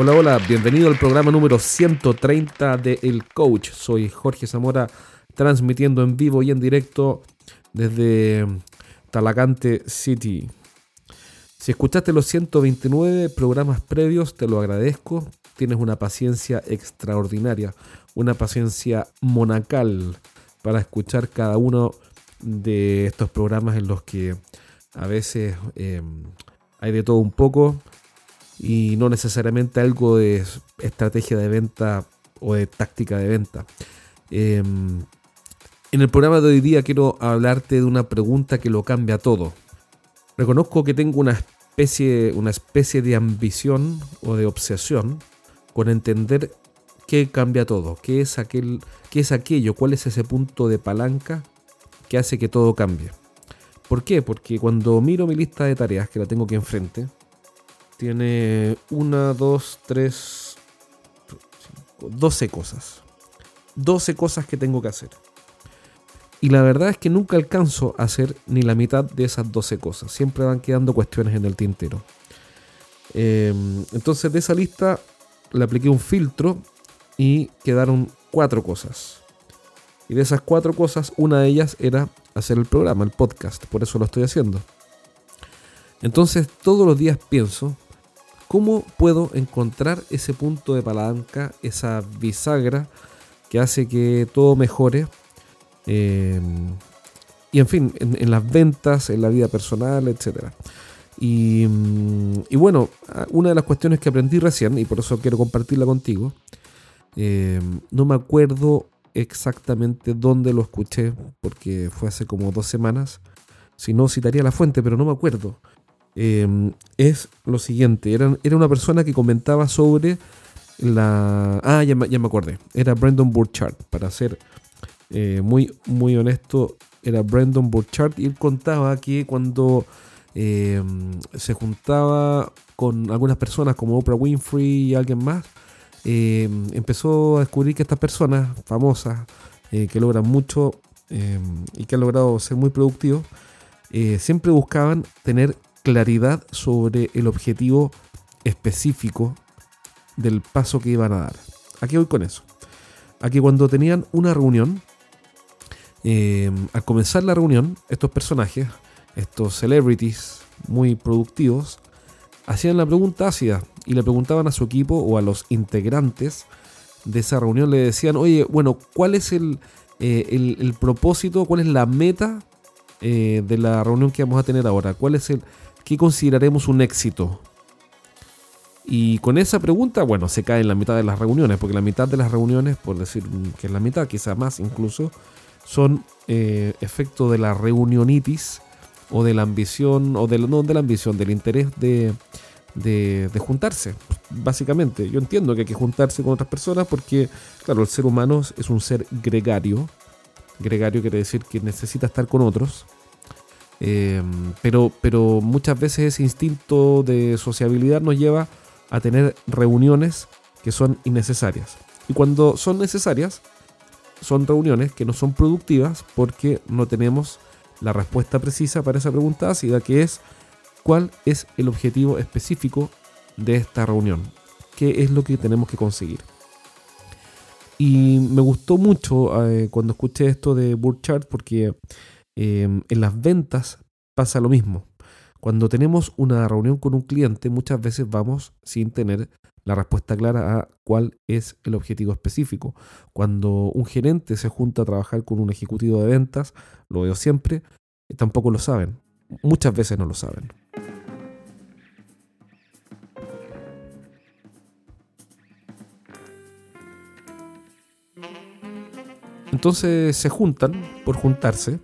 Hola, hola, bienvenido al programa número 130 de El Coach. Soy Jorge Zamora, transmitiendo en vivo y en directo desde Talagante City. Si escuchaste los 129 programas previos, te lo agradezco. Tienes una paciencia extraordinaria, una paciencia monacal para escuchar cada uno de estos programas en los que a veces eh, hay de todo un poco y no necesariamente algo de estrategia de venta o de táctica de venta. Em, en el programa de hoy día quiero hablarte de una pregunta que lo cambia todo. Reconozco que tengo una especie, una especie de ambición o de obsesión con entender qué cambia todo, qué es, aquel, qué es aquello, cuál es ese punto de palanca que hace que todo cambie. ¿Por qué? Porque cuando miro mi lista de tareas, que la tengo aquí enfrente, tiene una, dos, tres, doce cosas. Doce cosas que tengo que hacer. Y la verdad es que nunca alcanzo a hacer ni la mitad de esas doce cosas. Siempre van quedando cuestiones en el tintero. Em, entonces de esa lista le apliqué un filtro y quedaron cuatro cosas. Y de esas cuatro cosas, una de ellas era hacer el programa, el podcast. Por eso lo estoy haciendo. Entonces todos los días pienso, ¿Cómo puedo encontrar ese punto de palanca, esa bisagra que hace que todo mejore? Eh, y en fin, en, las ventas, en la vida personal, etc. Y, bueno, una de las cuestiones que aprendí recién, y por eso quiero compartirla contigo, eh, no me acuerdo exactamente dónde lo escuché, porque fue hace como dos semanas. Si no, citaría la fuente, pero no me acuerdo. Em, es lo siguiente. Era, era, una persona que comentaba sobre la... Ah, ya, me acordé. Era Brandon Burchard. Para ser eh, muy, muy honesto, era Brandon Burchard. Y él contaba que cuando em, se juntaba con algunas personas como Oprah Winfrey y alguien más, em, empezó a descubrir que estas personas famosas, eh, que logran mucho y que han logrado ser muy productivos, eh, siempre buscaban tener claridad sobre el objetivo específico del paso que iban a dar. ¿A qué voy con eso? A que cuando tenían una reunión, eh, al comenzar la reunión, estos personajes, estos celebrities muy productivos, hacían la pregunta ácida y le preguntaban a su equipo o a los integrantes de esa reunión, le decían, oye, bueno, ¿cuál es el, eh, el, propósito, cuál es la meta eh, de la reunión que vamos a tener ahora? ¿Cuál es el, ¿qué consideraremos un éxito? Y con esa pregunta, bueno, se cae en la mitad de las reuniones, porque la mitad de las reuniones, por decir que es la mitad, quizá más incluso, son eh, efecto de la reunionitis o de la ambición, o de, no de la ambición, del interés de, de, juntarse, básicamente. Yo entiendo que hay que juntarse con otras personas porque, claro, el ser humano es un ser gregario. Gregario quiere decir que necesita estar con otros. Em, pero, pero muchas veces ese instinto de sociabilidad nos lleva a tener reuniones que son innecesarias. Y cuando son necesarias, son reuniones que no son productivas porque no tenemos la respuesta precisa para esa pregunta ácida, que es cuál es el objetivo específico de esta reunión, qué es lo que tenemos que conseguir. Y me gustó mucho eh, cuando escuché esto de Burchard porque Em, en las ventas pasa lo mismo. Cuando tenemos una reunión con un cliente, muchas veces vamos sin tener la respuesta clara a cuál es el objetivo específico. Cuando un gerente se junta a trabajar con un ejecutivo de ventas, lo veo siempre, tampoco lo saben. Muchas veces no lo saben. Entonces se juntan por juntarse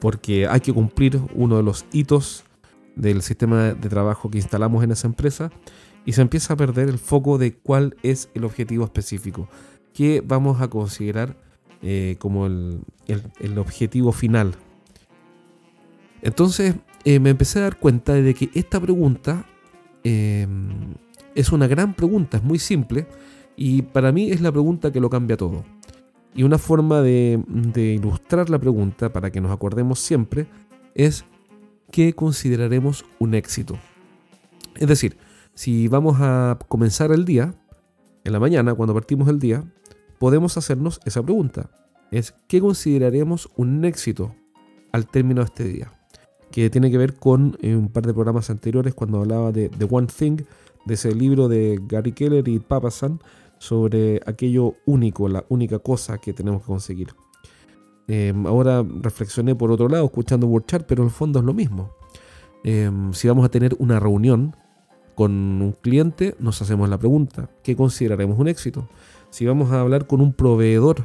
porque hay que cumplir uno de los hitos del sistema de trabajo que instalamos en esa empresa y se empieza a perder el foco de cuál es el objetivo específico, que vamos a considerar eh, como el, objetivo final. Entonces eh, me empecé a dar cuenta de que esta pregunta em, es una gran pregunta, es muy simple y para mí es la pregunta que lo cambia todo. Y una forma de, ilustrar la pregunta para que nos acordemos siempre es qué consideraremos un éxito. Es decir, Si vamos a comenzar el día, en la mañana, cuando partimos el día, podemos hacernos esa pregunta. Es, ¿qué consideraremos un éxito al término de este día? Que tiene que ver con eh, un par de programas anteriores cuando hablaba de The One Thing, de ese libro de Gary Keller y Papasan sobre aquello único, la única cosa que tenemos que conseguir. Em, ahora reflexioné por otro lado, escuchando WordChat, pero en el fondo es lo mismo. Em, si vamos a tener una reunión con un cliente, nos hacemos la pregunta, ¿qué consideraremos un éxito? Si vamos a hablar con un proveedor,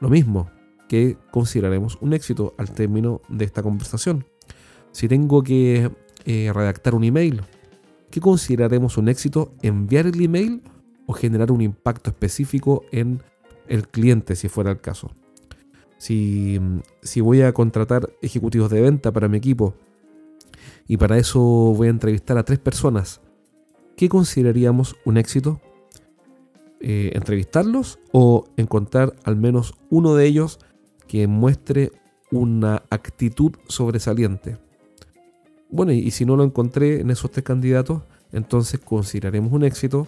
lo mismo, ¿qué consideraremos un éxito al término de esta conversación? Si tengo que eh, redactar un email, ¿qué consideraremos un éxito? ¿Enviar el email o generar un impacto específico en el cliente, si fuera el caso? Si, si voy a contratar ejecutivos de venta para mi equipo y para eso voy a entrevistar a tres personas, ¿qué consideraríamos un éxito? Eh, entrevistarlos o encontrar al menos uno de ellos que muestre una actitud sobresaliente. Bueno, y, si no lo encontré en esos tres candidatos, entonces consideraremos un éxito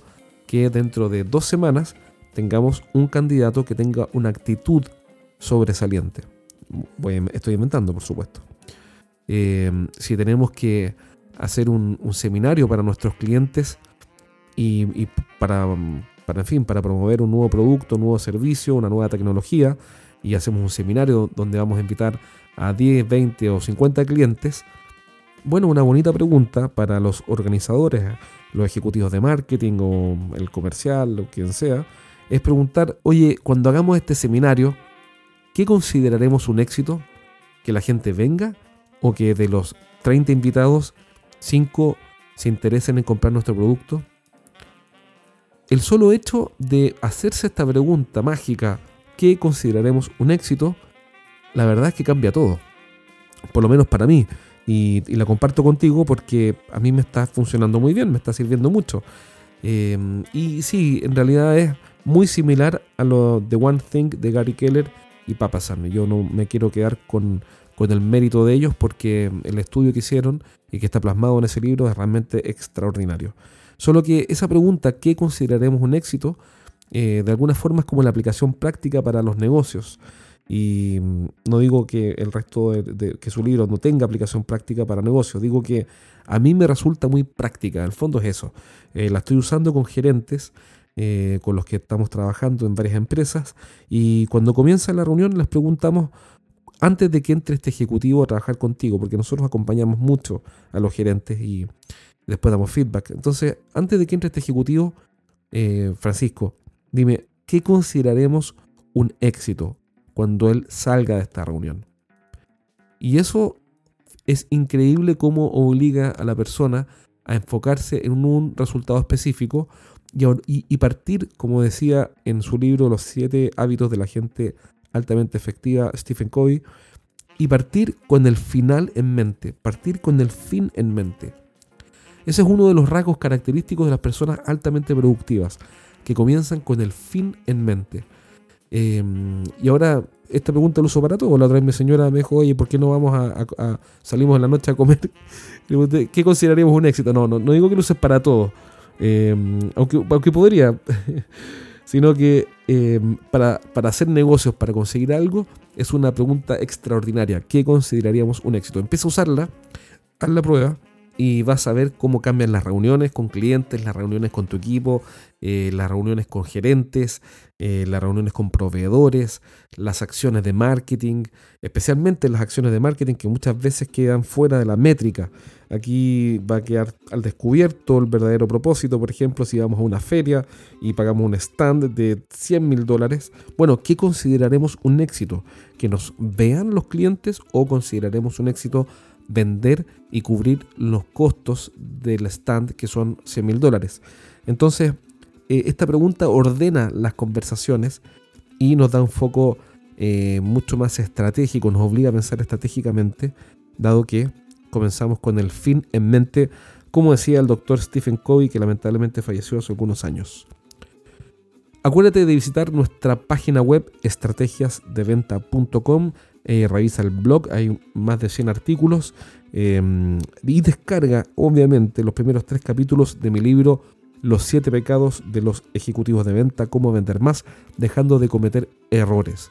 que dentro de dos semanas tengamos un candidato que tenga una actitud sobresaliente. estoy inventando, por supuesto. Eh, si tenemos que hacer un, seminario para nuestros clientes y para para, en fin, para promover un nuevo producto, un nuevo servicio, una nueva tecnología, y hacemos un seminario donde vamos a invitar a 10, 20 o 50 clientes, bueno, una bonita pregunta para los organizadores, los ejecutivos de marketing o el comercial o quien sea, es preguntar, oye, cuando hagamos este seminario, ¿qué consideraremos un éxito? ¿Que la gente venga o que de los 30 invitados, 5 se interesen en comprar nuestro producto? el solo hecho de hacerse esta pregunta mágica, ¿qué consideraremos un éxito? La verdad es que cambia todo. Por lo menos para mí. Y, la comparto contigo porque a mí me está funcionando muy bien, me está sirviendo mucho. Em, y sí, en realidad es muy similar a lo de One Thing de Gary Keller y Papa San. Yo no me quiero quedar con, con el mérito de ellos porque el estudio que hicieron y que está plasmado en ese libro es realmente extraordinario. Solo que esa pregunta, ¿qué consideraremos un éxito? Eh, de alguna forma es como la aplicación práctica para los negocios. Y mm, no digo que el resto de, que su libro no tenga aplicación práctica para negocios, digo que a mí me resulta muy práctica, el fondo es eso. Eh, la estoy usando con gerentes eh, con los que estamos trabajando en varias empresas y cuando comienza la reunión les preguntamos antes de que entre este ejecutivo a trabajar contigo, porque nosotros acompañamos mucho a los gerentes y después damos feedback. Entonces, antes de que entre este ejecutivo, eh, Francisco, dime, ¿qué consideraremos un éxito cuando él salga de esta reunión? Y eso es increíble cómo obliga a la persona a enfocarse en un resultado específico y, partir, como decía en su libro Los siete hábitos de la gente altamente efectiva, Stephen Covey, y partir con el final en mente, partir con el fin en mente. Ese es uno de los rasgos característicos de las personas altamente productivas, que comienzan con el fin en mente. Em, y ahora, esta pregunta la uso para todo. La otra vez mi señora me dijo, oye, ¿por qué no vamos a, salimos en la noche a comer? ¿Qué consideraríamos un éxito? No, no, no digo que lo uses para todo, em, aunque, aunque podría, sino que em, para, para hacer negocios, para conseguir algo, es una pregunta extraordinaria. ¿Qué consideraríamos un éxito? Empieza a usarla, haz la prueba y vas a ver cómo cambian las reuniones con clientes, las reuniones con tu equipo, eh, las reuniones con gerentes, eh, las reuniones con proveedores, las acciones de marketing, especialmente las acciones de marketing que muchas veces quedan fuera de la métrica. Aquí va a quedar al descubierto el verdadero propósito, por ejemplo, si vamos a una feria y pagamos un stand de 100 mil dólares, bueno, ¿qué consideraremos un éxito? ¿Que nos vean los clientes o consideraremos un éxito vender y cubrir los costos del stand que son 100 mil dólares. Entonces, eh, esta pregunta ordena las conversaciones y nos da un foco eh, mucho más estratégico, nos obliga a pensar estratégicamente, dado que comenzamos con el fin en mente, como decía el doctor Stephen Covey, que lamentablemente falleció hace algunos años. Acuérdate de visitar nuestra página web estrategiasdeventa.com eh, revisa el blog, hay más de 100 artículos em, y descarga obviamente los primeros tres capítulos de mi libro Los siete pecados de los ejecutivos de venta, cómo vender más, dejando de cometer errores.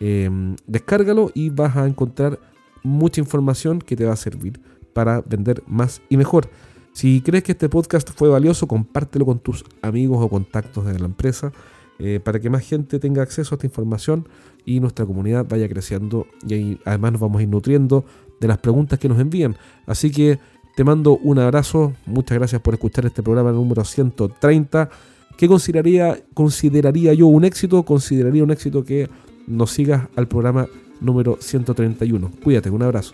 Em, descárgalo y vas a encontrar mucha información que te va a servir para vender más y mejor. Si crees que este podcast fue valioso, compártelo con tus amigos o contactos de la empresa eh, para que más gente tenga acceso a esta información y nuestra comunidad vaya creciendo y ahí además nos vamos a ir nutriendo de las preguntas que nos envían. Así que te mando un abrazo, muchas gracias por escuchar este programa número 130. ¿Qué consideraría, consideraría yo un éxito? Consideraría un éxito que nos sigas al programa número 131. Cuídate, un abrazo.